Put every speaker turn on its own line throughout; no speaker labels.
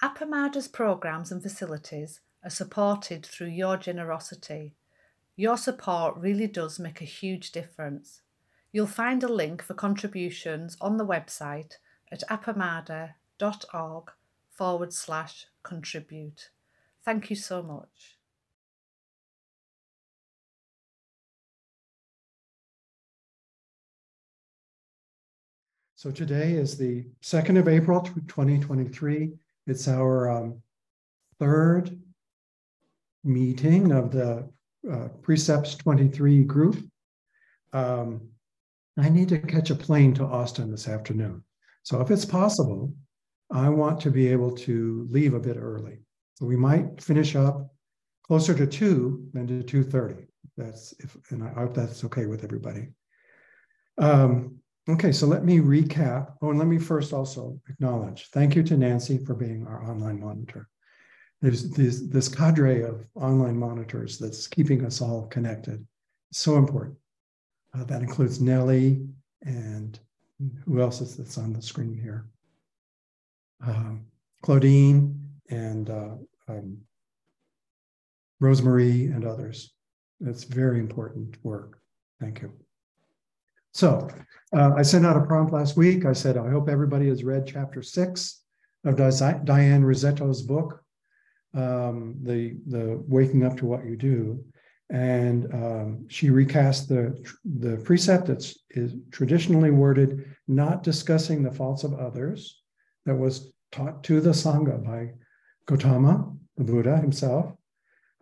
Appamada's programs and facilities are supported through your generosity. Your support really does make a huge difference. You'll find a link for contributions on the website at appamada.org forward slash contribute. Thank you so much.
So today is the 2nd of April, 2023. It's our um, third meeting of the uh, Precepts 23 group. Um, I need to catch a plane to Austin this afternoon. So if it's possible, I want to be able to leave a bit early. So we might finish up closer to 2 than to 2.30. That's if, and I hope that's okay with everybody. Um, okay, so let me recap. Oh, and let me first also acknowledge, thank you to Nancy for being our online monitor. There's this, this cadre of online monitors that's keeping us all connected. So important. Uh, that includes Nellie and who else is that's on the screen here? Um, Claudine and uh, um, Rosemary and others. That's very important work. Thank you. So uh, I sent out a prompt last week. I said, I hope everybody has read chapter six of Diane Rizzetto's book, um, the, the Waking Up to What You Do and um, she recast the the precept that's is traditionally worded not discussing the faults of others that was taught to the sangha by Gautama, the Buddha himself.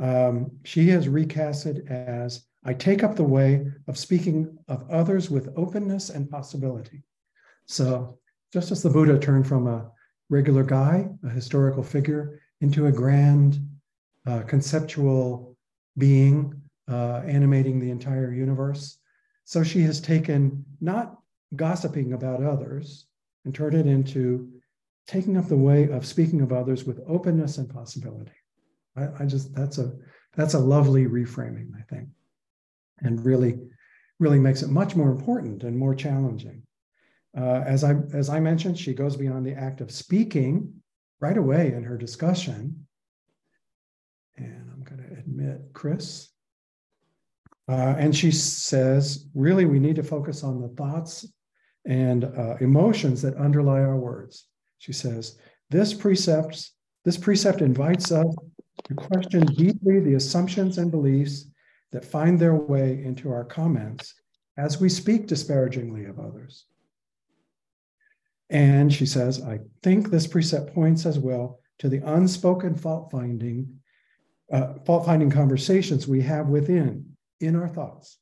Um, she has recast it as I take up the way of speaking of others with openness and possibility. So just as the Buddha turned from a regular guy, a historical figure, into a grand uh, conceptual being uh, animating the entire universe. So she has taken not gossiping about others and turned it into taking up the way of speaking of others with openness and possibility. I, I just that's a that's a lovely reframing, I think, and really really makes it much more important and more challenging. Uh, as I as I mentioned, she goes beyond the act of speaking right away in her discussion and I'm going to admit Chris. Uh, and she says, really, we need to focus on the thoughts and uh, emotions that underlie our words. She says, this precept, this precept invites us to question deeply the assumptions and beliefs that find their way into our comments as we speak disparagingly of others. And she says, I think this precept points as well to the unspoken fault finding uh, fault finding conversations we have within in our thoughts.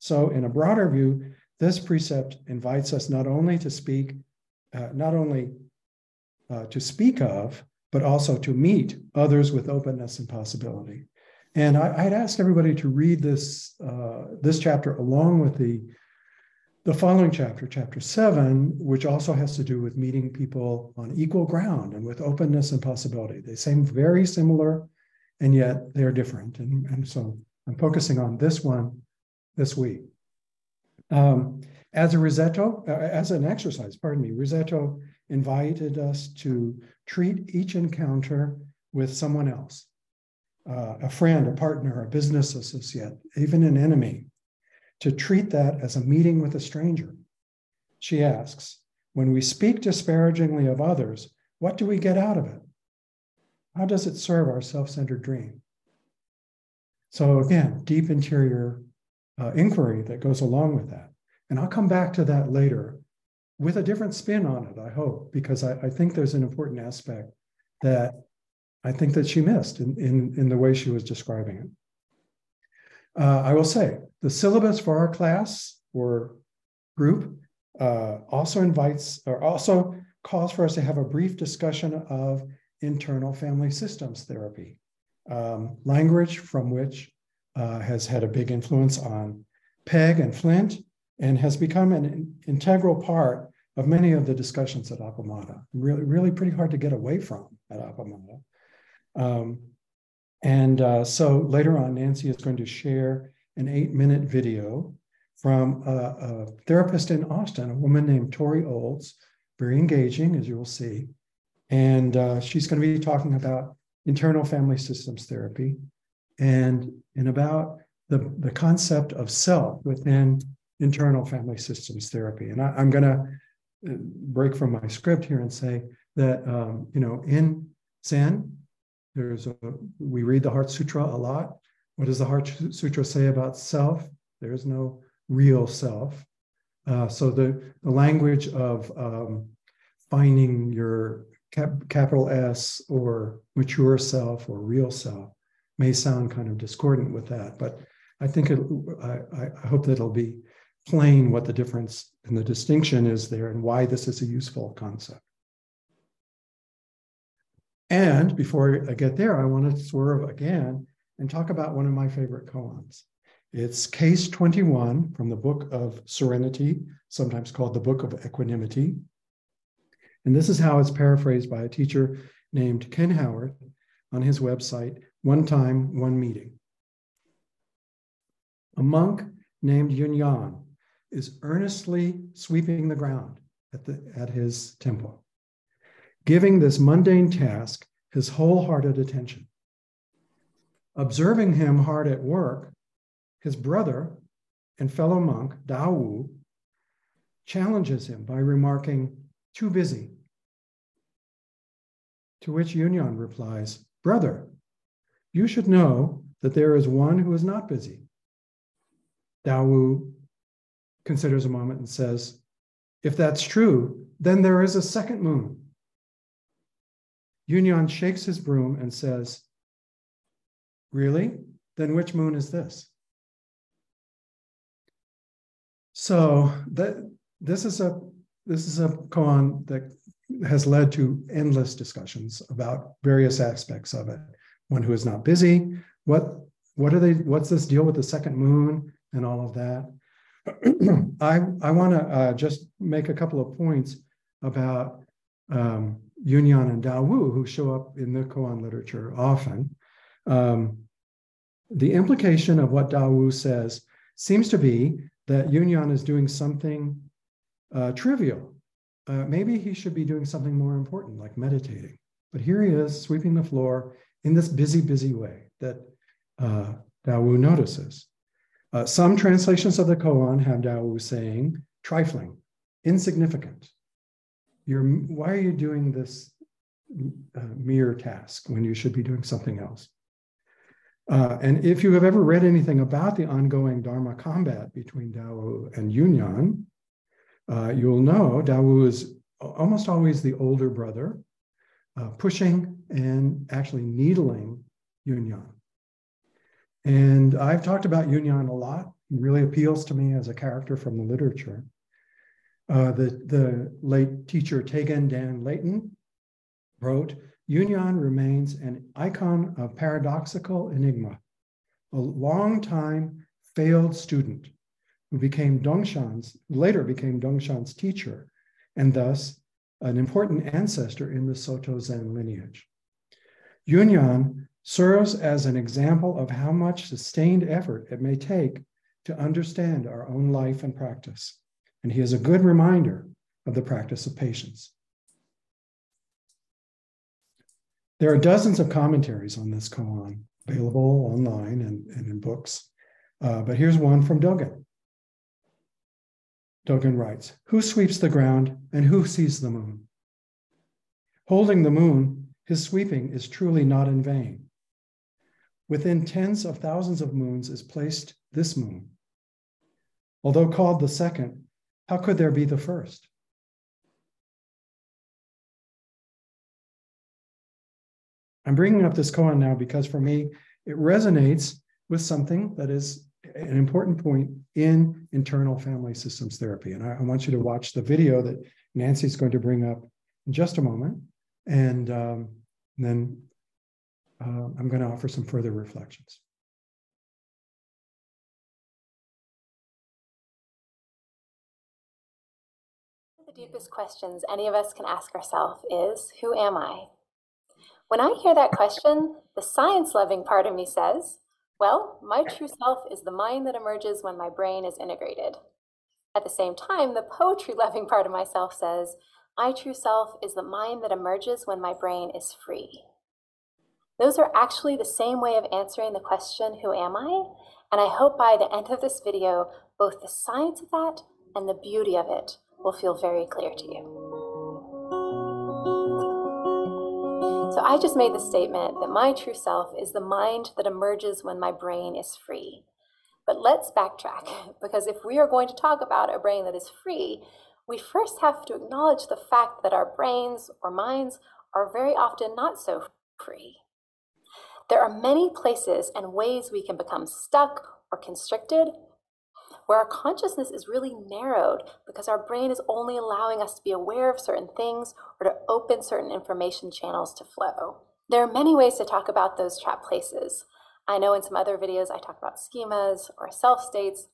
So, in a broader view, this precept invites us not only to speak, uh, not only uh, to speak of, but also to meet others with openness and possibility. And I, would ask everybody to read this uh, this chapter along with the the following chapter, chapter seven, which also has to do with meeting people on equal ground and with openness and possibility. They seem very similar and yet they're different. And, and so I'm focusing on this one this week. Um, as a Rizzetto, uh, as an exercise, pardon me, Rizzetto invited us to treat each encounter with someone else, uh, a friend, a partner, a business associate, even an enemy, to treat that as a meeting with a stranger. She asks, when we speak disparagingly of others, what do we get out of it? How does it serve our self centered dream? So, again, deep interior uh, inquiry that goes along with that. And I'll come back to that later with a different spin on it, I hope, because I, I think there's an important aspect that I think that she missed in, in, in the way she was describing it. Uh, I will say the syllabus for our class or group uh, also invites or also calls for us to have a brief discussion of internal family systems therapy, um, language from which uh, has had a big influence on Peg and Flint and has become an integral part of many of the discussions at Appamada. Really, really pretty hard to get away from at Appamada. Um, and uh, so later on, Nancy is going to share an eight minute video from a, a therapist in Austin, a woman named Tori Olds, very engaging, as you will see. And uh, she's going to be talking about internal family systems therapy and, and about the, the concept of self within internal family systems therapy. And I, am going to uh, break from my script here and say that, um, you know, in Zen, there's a, we read the Heart Sutra a lot. What does the Heart Sutra say about self? There is no real self. Uh, so the, the language of um, finding your cap- capital S or mature self or real self may sound kind of discordant with that, but I think it, I, I hope that it'll be plain what the difference and the distinction is there and why this is a useful concept. And before I get there, I want to swerve again and talk about one of my favorite koans. It's case 21 from the book of Serenity, sometimes called the book of equanimity. And this is how it's paraphrased by a teacher named Ken Howard on his website, One Time, One Meeting. A monk named Yun Yan is earnestly sweeping the ground at, the, at his temple, giving this mundane task his wholehearted attention. Observing him hard at work, his brother and fellow monk, Dao Wu, challenges him by remarking, too busy. To which Yunyan replies, Brother, you should know that there is one who is not busy. Dao Wu considers a moment and says, If that's true, then there is a second moon. Yunyan shakes his broom and says, Really? Then which moon is this? So that this is a this is a koan that has led to endless discussions about various aspects of it. One who is not busy. What what are they? What's this deal with the second moon and all of that? I I want to uh, just make a couple of points about um, Yunyan and Dao Wu, who show up in the koan literature often. Um, the implication of what Dao Wu says seems to be that Yunyan is doing something uh, trivial. Uh, maybe he should be doing something more important, like meditating. But here he is sweeping the floor in this busy, busy way that uh, Dao Wu notices. Uh, some translations of the koan have Dao Wu saying trifling, insignificant. You're, why are you doing this uh, mere task when you should be doing something else? Uh, and if you have ever read anything about the ongoing Dharma combat between Dao and Yunyan, uh, you'll know Dao is almost always the older brother, uh, pushing and actually needling Yunyan. And I've talked about Yunyan a lot. He really appeals to me as a character from the literature. Uh, the, the late teacher Taigen Dan Leighton wrote, Yunyan remains an icon of paradoxical enigma, a long-time failed student who became Dongshan's, later became Dongshan's teacher, and thus an important ancestor in the Soto Zen lineage. Yunyan serves as an example of how much sustained effort it may take to understand our own life and practice. And he is a good reminder of the practice of patience. There are dozens of commentaries on this koan available online and, and in books. Uh, but here's one from Dogen. Dogen writes Who sweeps the ground and who sees the moon? Holding the moon, his sweeping is truly not in vain. Within tens of thousands of moons is placed this moon. Although called the second, how could there be the first? I'm bringing up this koan now because for me, it resonates with something that is an important point in internal family systems therapy. And I, I want you to watch the video that Nancy's going to bring up in just a moment. And, um, and then uh, I'm going to offer some further reflections.
The deepest questions any of us can ask ourselves is Who am I? When I hear that question, the science loving part of me says, well, my true self is the mind that emerges when my brain is integrated. At the same time, the poetry loving part of myself says, My true self is the mind that emerges when my brain is free. Those are actually the same way of answering the question, Who am I? And I hope by the end of this video, both the science of that and the beauty of it will feel very clear to you. So I just made the statement that my true self is the mind that emerges when my brain is free. But let's backtrack, because if we are going to talk about a brain that is free, we first have to acknowledge the fact that our brains or minds are very often not so free. There are many places and ways we can become stuck or constricted where our consciousness is really narrowed because our brain is only allowing us to be aware of certain things or to open certain information channels to flow. There are many ways to talk about those trap places. I know in some other videos I talk about schemas or self states,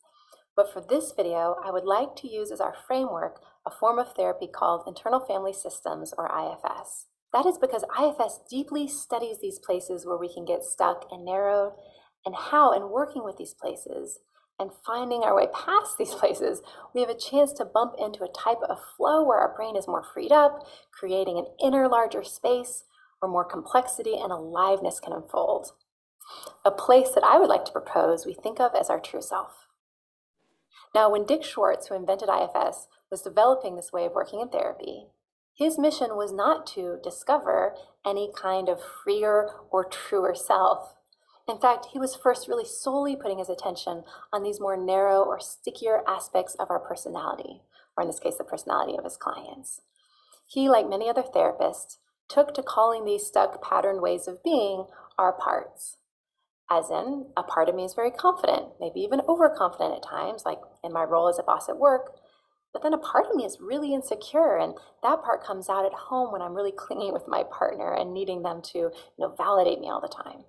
but for this video, I would like to use as our framework a form of therapy called internal family systems or IFS. That is because IFS deeply studies these places where we can get stuck and narrowed, and how, in working with these places and finding our way past these places, we have a chance to bump into a type of flow where our brain is more freed up, creating an inner larger space where more complexity and aliveness can unfold. A place that I would like to propose we think of as our true self. Now, when Dick Schwartz, who invented IFS, was developing this way of working in therapy, his mission was not to discover any kind of freer or truer self. In fact, he was first really solely putting his attention on these more narrow or stickier aspects of our personality, or in this case, the personality of his clients. He, like many other therapists, took to calling these stuck patterned ways of being our parts. As in, a part of me is very confident, maybe even overconfident at times, like in my role as a boss at work, but then a part of me is really insecure, and that part comes out at home when I'm really clinging with my partner and needing them to, you know, validate me all the time.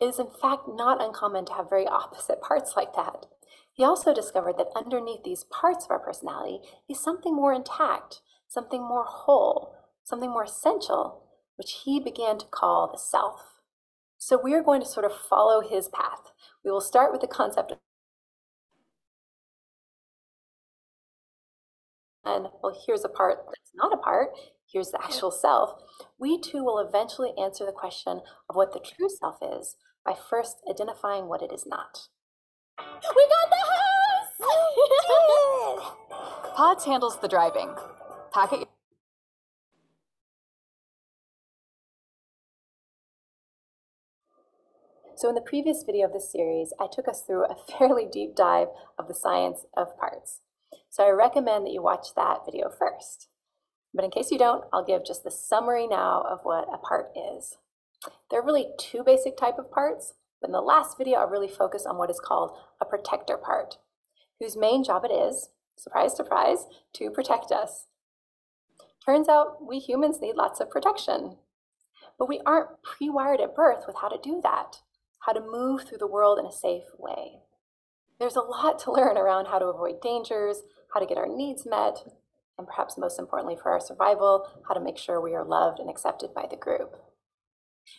It is in fact not uncommon to have very opposite parts like that. He also discovered that underneath these parts of our personality is something more intact, something more whole, something more essential, which he began to call the self. So we are going to sort of follow his path. We will start with the concept of and well, here's a part that's not a part, here's the actual self, we too will eventually answer the question of what the true self is by first identifying what it is not. We got the house!
Pods handles the driving. Pack it.
So in the previous video of this series, I took us through a fairly deep dive of the science of parts. So I recommend that you watch that video first. But in case you don't, I'll give just the summary now of what a part is. There are really two basic type of parts, but in the last video, I'll really focus on what is called a protector part, whose main job it is, surprise, surprise, to protect us. Turns out we humans need lots of protection, but we aren't pre-wired at birth with how to do that, how to move through the world in a safe way. There's a lot to learn around how to avoid dangers, how to get our needs met, and perhaps most importantly for our survival, how to make sure we are loved and accepted by the group.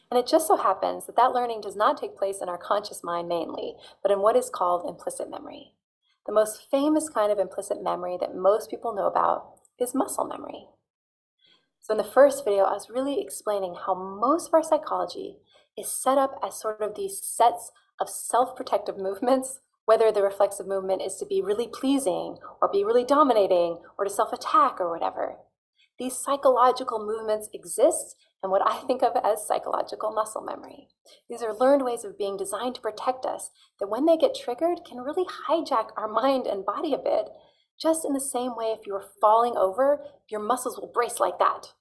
And it just so happens that that learning does not take place in our conscious mind mainly, but in what is called implicit memory. The most famous kind of implicit memory that most people know about is muscle memory. So in the first video, I was really explaining how most of our psychology is set up as sort of these sets of self-protective movements whether the reflexive movement is to be really pleasing or be really dominating or to self attack or whatever. These psychological movements exist and what I think of as psychological muscle memory. These are learned ways of being designed to protect us that when they get triggered can really hijack our mind and body a bit. Just in the same way, if you are falling over, your muscles will brace like that,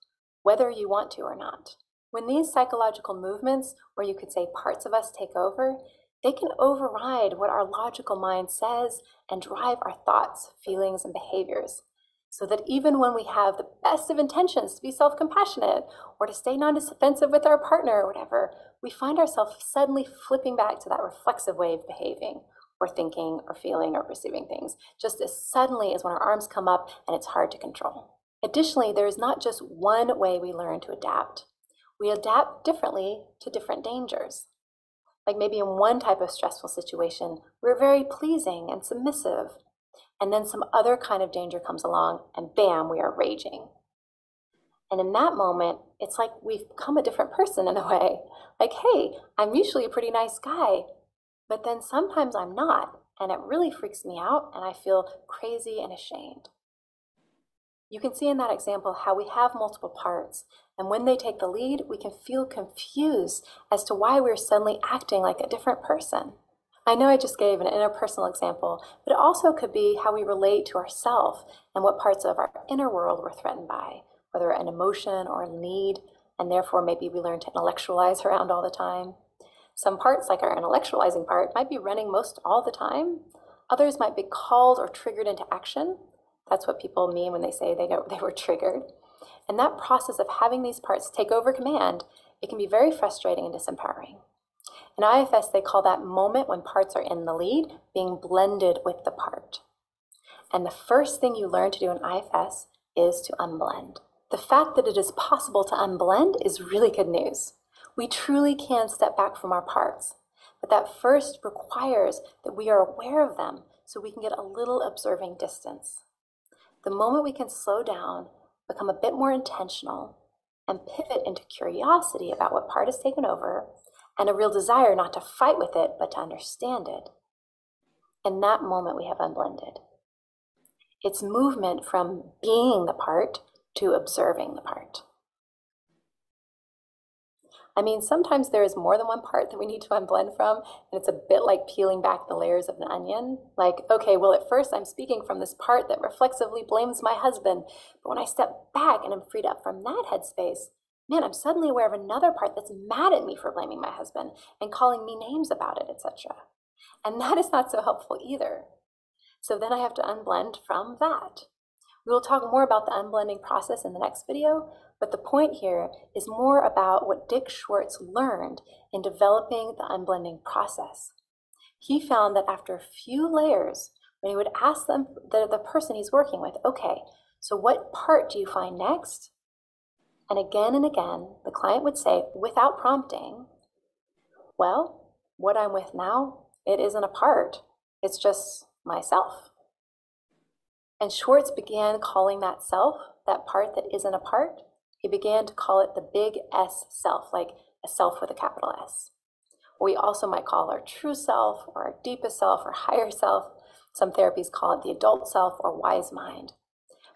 whether you want to or not. When these psychological movements, or you could say parts of us, take over, they can override what our logical mind says and drive our thoughts, feelings, and behaviors. So that even when we have the best of intentions to be self compassionate or to stay non defensive with our partner or whatever, we find ourselves suddenly flipping back to that reflexive way of behaving or thinking or feeling or perceiving things, just as suddenly as when our arms come up and it's hard to control. Additionally, there is not just one way we learn to adapt. We adapt differently to different dangers. Like maybe in one type of stressful situation, we're very pleasing and submissive, And then some other kind of danger comes along, and bam, we are raging. And in that moment, it's like we've become a different person in a way. Like, hey, I'm usually a pretty nice guy, but then sometimes I'm not. And it really freaks me out, and I feel crazy and ashamed. You can see in that example how we have multiple parts, and when they take the lead, we can feel confused as to why we're suddenly acting like a different person. I know I just gave an interpersonal example, but it also could be how we relate to ourselves and what parts of our inner world we're threatened by, whether an emotion or a need, and therefore maybe we learn to intellectualize around all the time. Some parts, like our intellectualizing part, might be running most all the time. Others might be called or triggered into action. That's what people mean when they say they, they were triggered. And that process of having these parts take over command, it can be very frustrating and disempowering. In IFS, they call that moment when parts are in the lead being blended with the part. And the first thing you learn to do in IFS is to unblend. The fact that it is possible to unblend is really good news we truly can step back from our parts. But that first requires that we are aware of them so we can get a little observing distance. The moment we can slow down, become a bit more intentional, and pivot into curiosity about what part has taken over and a real desire not to fight with it, but to understand it. In that moment, we have unblended. It's movement from being the part to observing the part. I mean, sometimes there is more than one part that we need to unblend from, and it's a bit like peeling back the layers of an onion. Like, okay, well, at first I'm speaking from this part that reflexively blames my husband, but when I step back and I'm freed up from that headspace, man, I'm suddenly aware of another part that's mad at me for blaming my husband and calling me names about it, etc. And that is not so helpful either. So then I have to unblend from that. We will talk more about the unblending process in the next video, but the point here is more about what Dick Schwartz learned in developing the unblending process. He found that after a few layers, when he would ask them, the, the person he's working with, okay, so what part do you find next? And again and again, the client would say, without prompting, well, what I'm with now, it isn't a part, it's just myself. And Schwartz began calling that self, that part that isn't a part, he began to call it the big S self, like a self with a capital S. We also might call our true self or our deepest self or higher self. Some therapies call it the adult self or wise mind.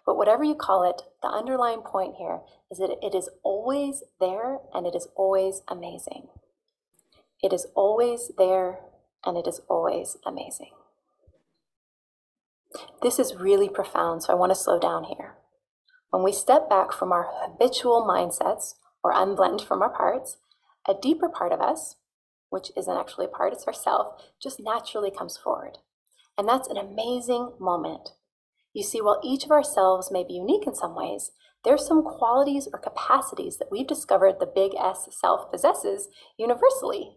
But whatever you call it, the underlying point here is that it is always there and it is always amazing. It is always there and it is always amazing. This is really profound, so I want to slow down here. When we step back from our habitual mindsets or unblend from our parts, a deeper part of us, which isn't actually a part, it's ourself, just naturally comes forward. And that's an amazing moment. You see, while each of ourselves may be unique in some ways, there's some qualities or capacities that we've discovered the big S self possesses universally.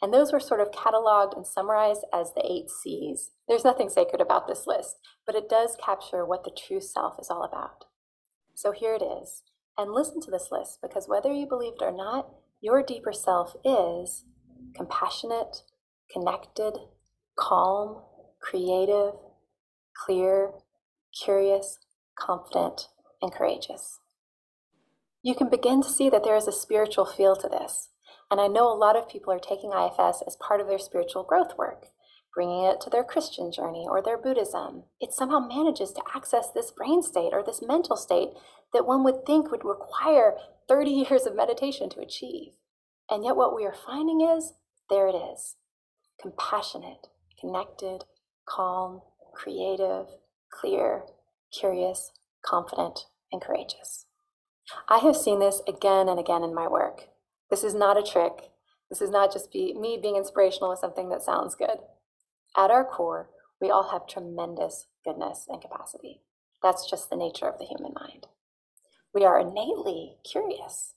And those were sort of cataloged and summarized as the eight C's. There's nothing sacred about this list, but it does capture what the true self is all about. So here it is. And listen to this list because whether you believe it or not, your deeper self is compassionate, connected, calm, creative, clear, curious, confident, and courageous. You can begin to see that there is a spiritual feel to this. And I know a lot of people are taking IFS as part of their spiritual growth work bringing it to their Christian journey or their Buddhism, it somehow manages to access this brain state or this mental state that one would think would require 30 years of meditation to achieve. And yet, what we are finding is there it is compassionate, connected, calm, creative, clear, curious, confident, and courageous. I have seen this again and again in my work. This is not a trick. This is not just be, me being inspirational with something that sounds good. At our core, we all have tremendous goodness and capacity. That's just the nature of the human mind. We are innately curious.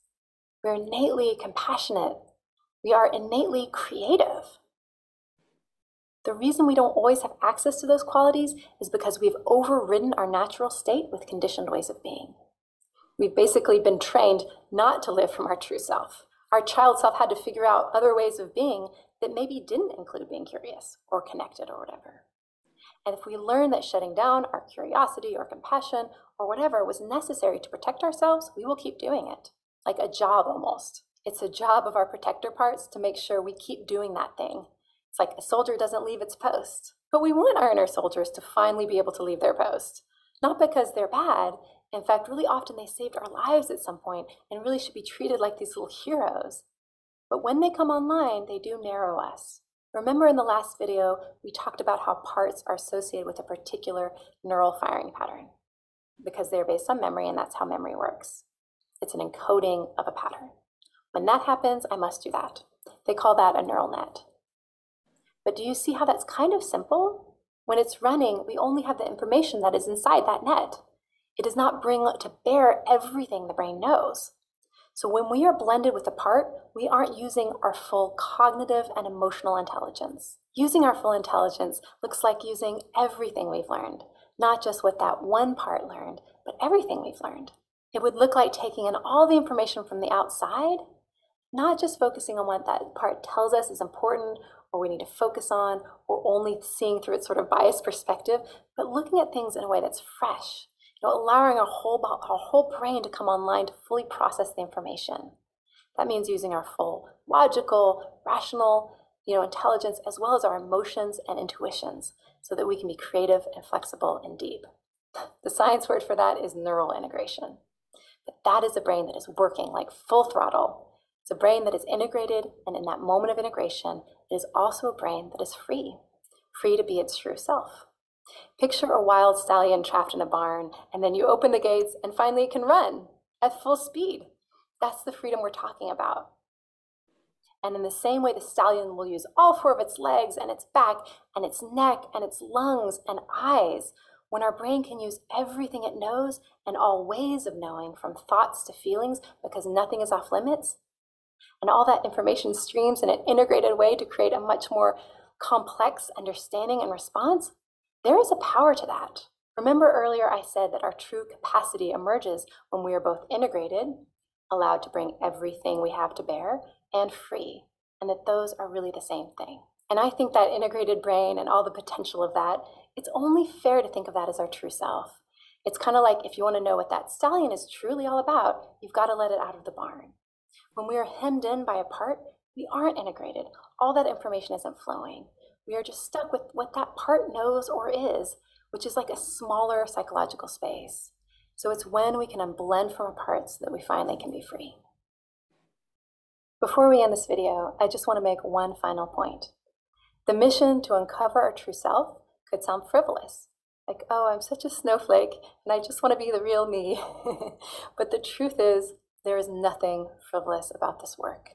We're innately compassionate. We are innately creative. The reason we don't always have access to those qualities is because we've overridden our natural state with conditioned ways of being. We've basically been trained not to live from our true self. Our child self had to figure out other ways of being that maybe didn't include being curious or connected or whatever. And if we learn that shutting down our curiosity or compassion or whatever was necessary to protect ourselves, we will keep doing it, like a job almost. It's a job of our protector parts to make sure we keep doing that thing. It's like a soldier doesn't leave its post. But we want our inner soldiers to finally be able to leave their post. Not because they're bad. In fact, really often they saved our lives at some point and really should be treated like these little heroes. But when they come online, they do narrow us. Remember in the last video, we talked about how parts are associated with a particular neural firing pattern because they're based on memory and that's how memory works. It's an encoding of a pattern. When that happens, I must do that. They call that a neural net. But do you see how that's kind of simple? When it's running, we only have the information that is inside that net. It does not bring to bear everything the brain knows. So when we are blended with a part, we aren't using our full cognitive and emotional intelligence. Using our full intelligence looks like using everything we've learned, not just what that one part learned, but everything we've learned. It would look like taking in all the information from the outside, not just focusing on what that part tells us is important or we need to focus on, or only seeing through its sort of biased perspective, but looking at things in a way that's fresh, you know, allowing our whole, our whole brain to come online to fully process the information. That means using our full logical, rational, you know, intelligence as well as our emotions and intuitions so that we can be creative and flexible and deep. The science word for that is neural integration. But that is a brain that is working like full throttle. It's a brain that is integrated, and in that moment of integration, it is also a brain that is free, free to be its true self. Picture a wild stallion trapped in a barn, and then you open the gates, and finally it can run at full speed. That's the freedom we're talking about. And in the same way, the stallion will use all four of its legs and its back and its neck and its lungs and eyes. When our brain can use everything it knows and all ways of knowing, from thoughts to feelings, because nothing is off limits, and all that information streams in an integrated way to create a much more complex understanding and response, there is a power to that. Remember earlier I said that our true capacity emerges when we are both integrated, allowed to bring everything we have to bear, and free, and that those are really the same thing. And I think that integrated brain and all the potential of that, it's only fair to think of that as our true self. It's kind of like if you want to know what that stallion is truly all about, you've got to let it out of the barn. When we are hemmed in by a part, we aren't integrated. All that information isn't flowing. We are just stuck with what that part knows or is, which is like a smaller psychological space. So it's when we can unblend from our parts that we find they can be free. Before we end this video, I just want to make one final point. The mission to uncover our true self could sound frivolous. Like, oh, I'm such a snowflake and I just want to be the real me. but the truth is, there is nothing frivolous about this work.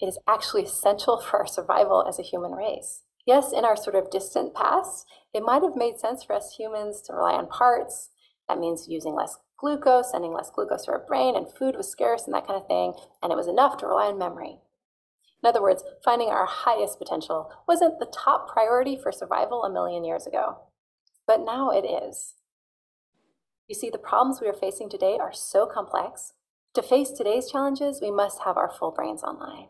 It is actually essential for our survival as a human race. Yes, in our sort of distant past, it might have made sense for us humans to rely on parts. That means using less glucose, sending less glucose to our brain, and food was scarce and that kind of thing, and it was enough to rely on memory. In other words, finding our highest potential wasn't the top priority for survival a million years ago. But now it is. You see, the problems we are facing today are so complex to face today's challenges, we must have our full brains online.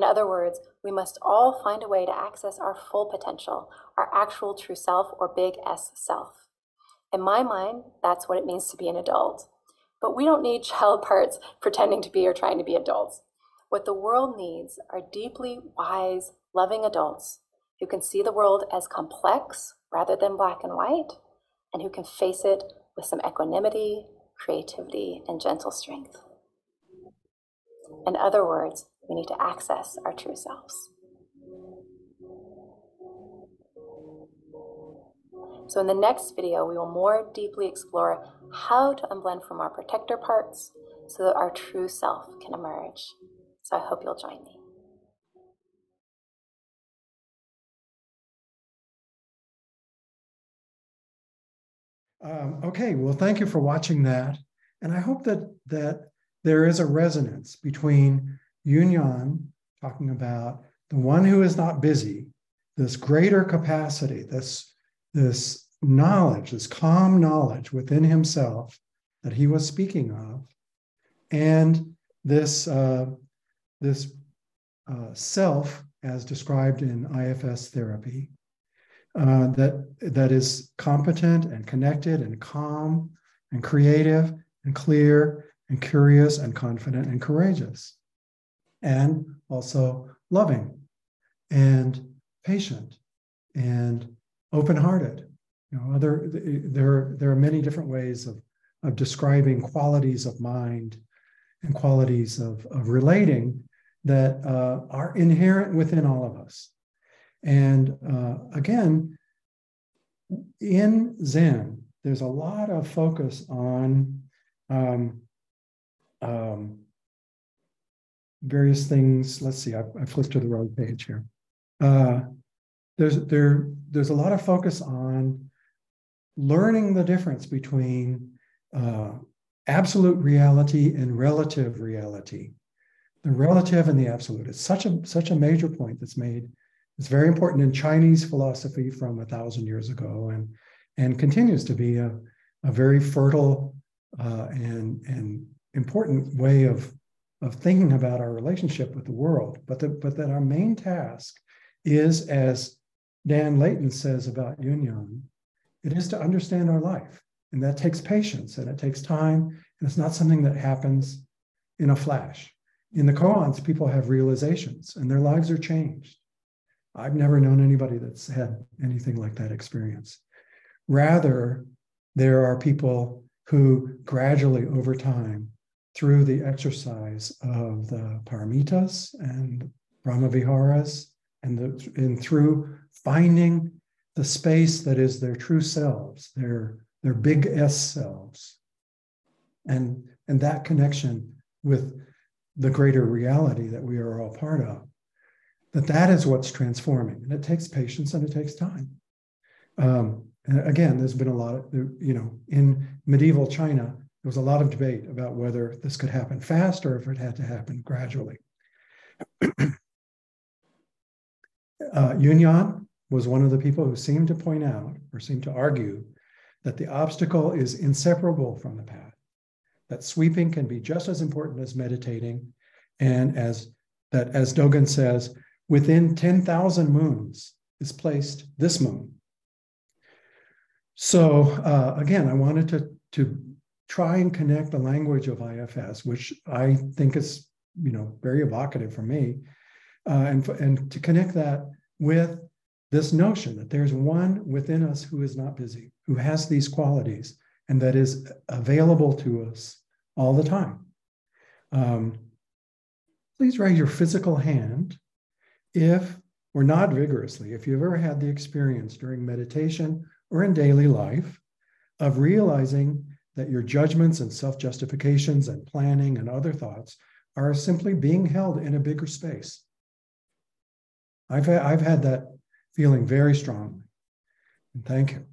In other words, we must all find a way to access our full potential, our actual true self or big S self. In my mind, that's what it means to be an adult. But we don't need child parts pretending to be or trying to be adults. What the world needs are deeply wise, loving adults who can see the world as complex rather than black and white, and who can face it with some equanimity, creativity, and gentle strength. In other words, we need to access our true selves. So in the next video, we will more deeply explore how to unblend from our protector parts so that our true self can emerge. So I hope you'll join me.
Um, okay, well, thank you for watching that. And I hope that that there is a resonance between Yunyan talking about the one who is not busy, this greater capacity, this, this knowledge, this calm knowledge within himself that he was speaking of, and this, uh, this uh, self as described in IFS therapy. uh, that that is competent and connected and calm and creative and clear and curious and confident and courageous and also loving and patient and open-hearted. You know other there there are many different ways of of describing qualities of mind and qualities of, of relating that uh, are inherent within all of us. And uh, again in zen there's a lot of focus on um, um, various things. Let's see, I, I, flipped to the wrong page here. Uh, there's there there's a lot of focus on learning the difference between uh, absolute reality and relative reality. The relative and the absolute. It's such a such a major point that's made. It's very important in Chinese philosophy from a thousand years ago, and and continues to be a, a very fertile uh, and and important way of of thinking about our relationship with the world. But the, but that our main task is, as Dan Leighton says about Yunyan, it is to understand our life, and that takes patience and it takes time, and it's not something that happens in a flash. In the koans, people have realizations, and their lives are changed. I've never known anybody that's had anything like that experience. Rather, there are people who gradually over time, through the exercise of the paramitas and brahmaviharas, and, the, and through finding the space that is their true selves, their, their big S selves, and, and that connection with the greater reality that we are all part of, that that is what's transforming. And it takes patience and it takes time. Um, and again, there's been a lot of, you know, in medieval China, there was a lot of debate about whether this could happen fast or if it had to happen gradually. uh, Yunyan was one of the people who seemed to point out or seemed to argue that the obstacle is inseparable from the path, that sweeping can be just as important as meditating, and as that, as Dogen says, within 10,000 moons is placed this moon, so uh, again, I wanted to, to try and connect the language of IFS, which I think is you know very evocative for me, uh, and, and to connect that with this notion that there's one within us who is not busy, who has these qualities, and that is available to us all the time. Um, please raise your physical hand if, or nod vigorously, if you've ever had the experience during meditation or in daily life of realizing that your judgments and self justifications and planning and other thoughts are simply being held in a bigger space. I've, had, I've had that feeling very strongly. And thank you.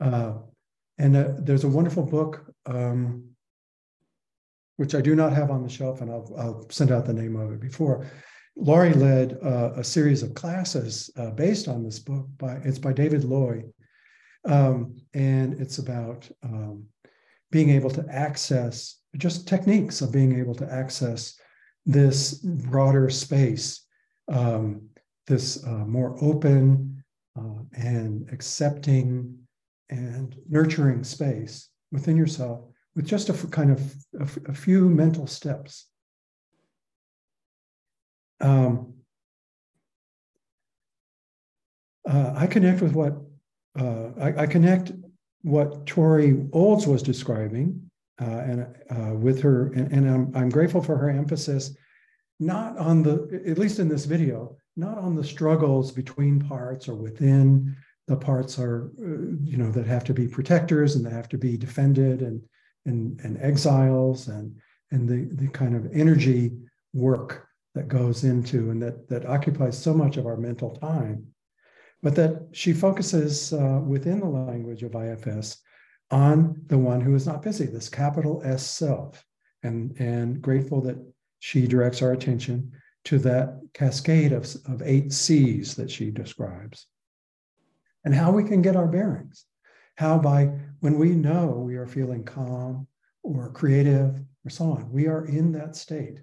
Uh, and uh, there's a wonderful book, um, which I do not have on the shelf, and I'll, I'll send out the name of it before. Laurie led uh, a series of classes uh, based on this book. By it's by David Loy, um, and it's about um, being able to access just techniques of being able to access this broader space, um, this uh, more open uh, and accepting and nurturing space within yourself with just a kind of a, a few mental steps. Um, uh, I connect with what uh, I, I, connect what Tori Olds was describing uh, and uh, with her, and, and I'm, I'm grateful for her emphasis, not on the, at least in this video, not on the struggles between parts or within the parts are, uh, you know, that have to be protectors and they have to be defended and, and, and exiles and, and the, the kind of energy work that goes into and that, that occupies so much of our mental time but that she focuses uh, within the language of IFS on the one who is not busy, this capital S self, and, and grateful that she directs our attention to that cascade of, of eight C's that she describes. And how we can get our bearings. How, by when we know we are feeling calm or creative or so on, we are in that state.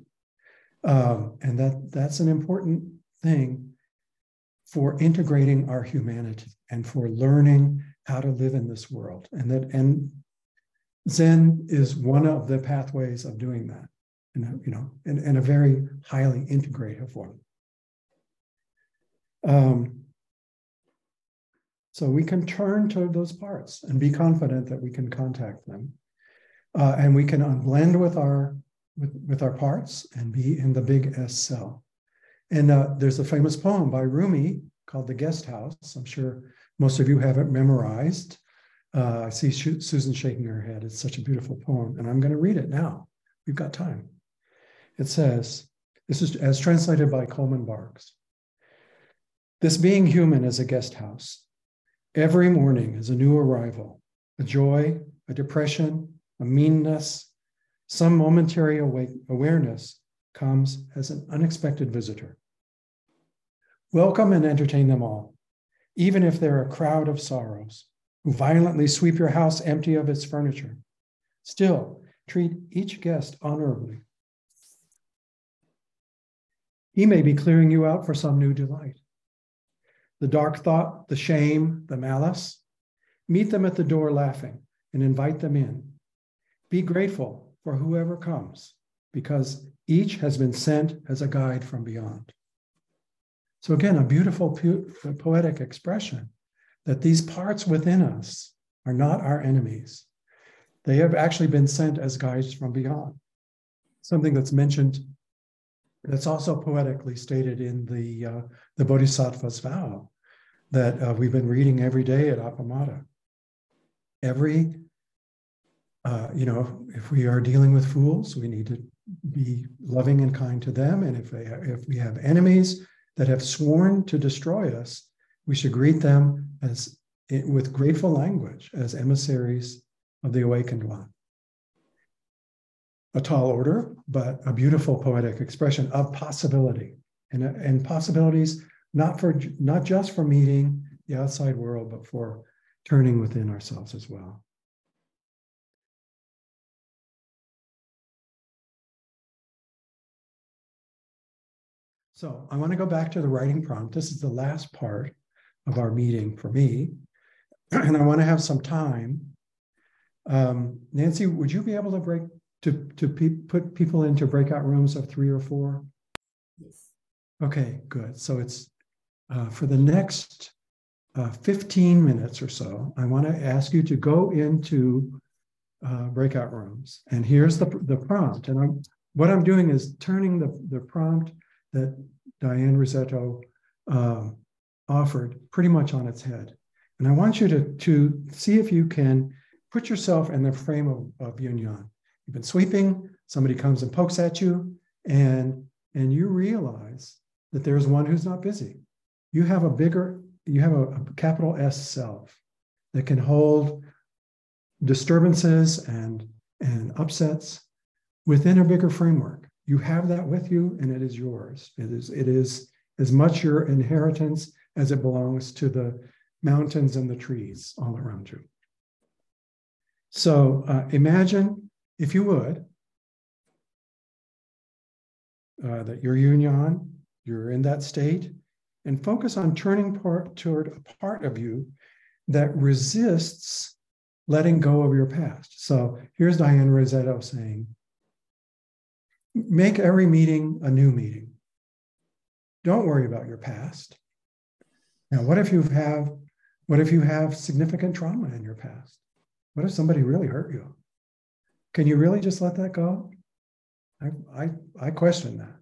Um, and that, that's an important thing for integrating our humanity and for learning how to live in this world. And that and Zen is one of the pathways of doing that, in a, you know, in a very highly integrative one. Um, so we can turn to those parts and be confident that we can contact them. Uh, and we can blend with our with, with our parts and be in the big S cell. And uh, there's a famous poem by Rumi called The Guest House. I'm sure most of you have it memorized. Uh, I see Susan shaking her head. It's such a beautiful poem. And I'm going to read it now. We've got time. It says, this is as translated by Coleman Barks. This being human is a guest house. Every morning is a new arrival, a joy, a depression, a meanness, some momentary awareness comes as an unexpected visitor. Welcome and entertain them all, even if they're a crowd of sorrows who violently sweep your house empty of its furniture. Still, treat each guest honorably. He may be clearing you out for some new delight. The dark thought, the shame, the malice, meet them at the door laughing and invite them in. Be grateful for whoever comes because each has been sent as a guide from beyond. So, again, a beautiful po- poetic expression that these parts within us are not our enemies. They have actually been sent as guides from beyond. Something that's mentioned that's also poetically stated in the, uh, the Bodhisattva's vow that uh, we've been reading every day at Appamada. Every, uh, you know, if we are dealing with fools, we need to be loving and kind to them. And if, they, if we have enemies that have sworn to destroy us, we should greet them as eh, with grateful language as emissaries of the awakened one. A tall order, but a beautiful poetic expression of possibility and, and possibilities not for not just for meeting the outside world, but for turning within ourselves as well. So I want to go back to the writing prompt. This is the last part of our meeting for me. And I want to have some time. Um, Nancy, would you be able to break to, to pe put people into breakout rooms of three or four? Yes. Okay, good. So it's uh, for the next uh, 15 minutes or so, I want to ask you to go into uh, breakout rooms. And here's the, the prompt. And I'm, what I'm doing is turning the, the prompt that Diane Rizzetto um, offered pretty much on its head. And I want you to, to see if you can put yourself in the frame of, of Yunyan. You've been sweeping, somebody comes and pokes at you, and, and you realize that there's one who's not busy. You have a bigger, you have a, a capital S self that can hold disturbances and, and upsets within a bigger framework you have that with you and it is yours. It is, it is as much your inheritance as it belongs to the mountains and the trees all around you. So uh, imagine, if you would, uh, that you're yang, you're in that state, and focus on turning part, toward a part of you that resists letting go of your past. So here's Diane Rizzetto saying, Make every meeting a new meeting. Don't worry about your past. Now, what if you have what if you have significant trauma in your past? What if somebody really hurt you? Can you really just let that go? I, I, I question that.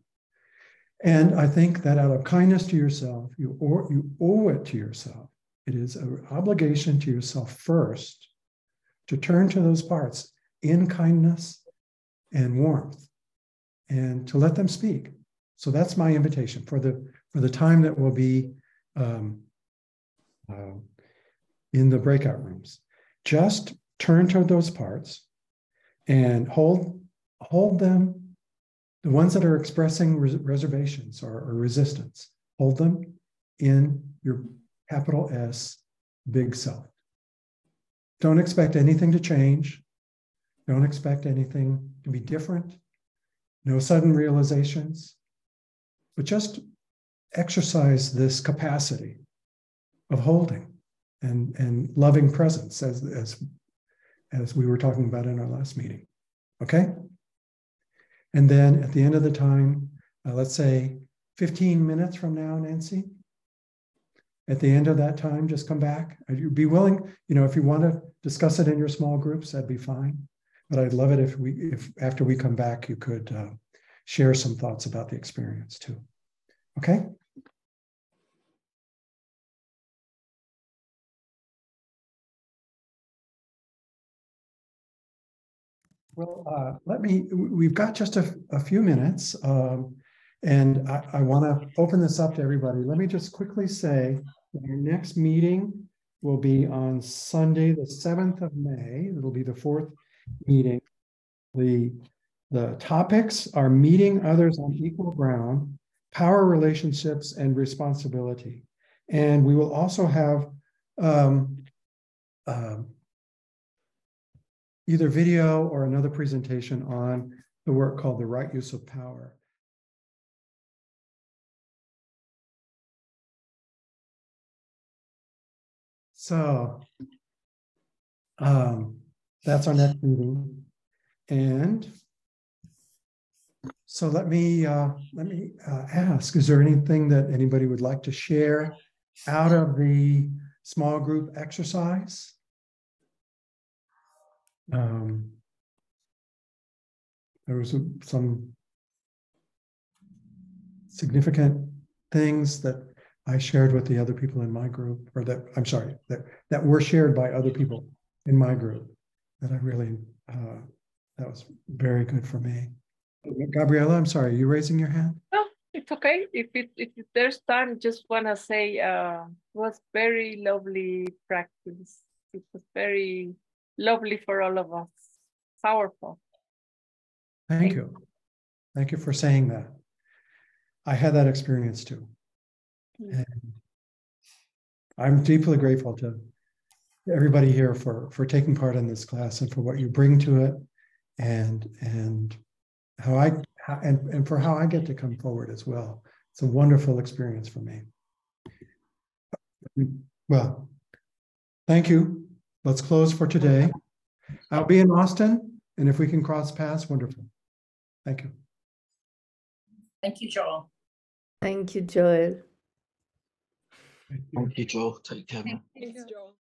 And I think that out of kindness to yourself, you, or, you owe it to yourself. It is an obligation to yourself first to turn to those parts in kindness and warmth and to let them speak. So that's my invitation for the for the time that will be um, uh, in the breakout rooms. Just turn to those parts and hold hold them. The ones that are expressing res- reservations or, or resistance, hold them in your capital S big self. Don't expect anything to change. Don't expect anything to be different no sudden realizations, but just exercise this capacity of holding and, and loving presence as, as, as we were talking about in our last meeting. Okay? And then at the end of the time, uh, let's say 15 minutes from now, Nancy, at the end of that time, just come back. You'd be willing, you know, if you want to discuss it in your small groups, that'd be fine. But I'd love it if we, if after we come back, you could uh, share some thoughts about the experience too. Okay? Well, uh, let me, we've got just a, a few minutes. Um, and I, I want to open this up to everybody. Let me just quickly say our next meeting will be on Sunday, the 7th of May. It'll be the fourth meeting. The, the topics are meeting others on equal ground, power relationships, and responsibility. And we will also have um, um, either video or another presentation on the work called the right use of power. So um, that's our next meeting. And so let me uh, let me uh, ask: Is there anything that anybody would like to share out of the small group exercise? Um, there was some significant things that I shared with the other people in my group, or that I'm sorry, that that were shared by other people in my group that I really uh, that was very good for me. Gabriella, I'm sorry, are you raising your hand?
No, it's okay. If it if there's time, just wanna say uh was very lovely practice. It was very lovely for all of us. Powerful.
Thank
Thank
you. Thank you for saying that. I had that experience too.
Mm.
And I'm deeply grateful to everybody here for for taking part in this class and for what you bring to it and and how I how, and, and for how I get to come forward as well. It's a wonderful experience for me. Well, thank you. Let's close for today. I'll be in Austin, and if we can cross paths, wonderful. Thank you.
Thank you, Joel.
Thank you, Joel.
Thank you. Joel. Take care.
Thank
man.
you.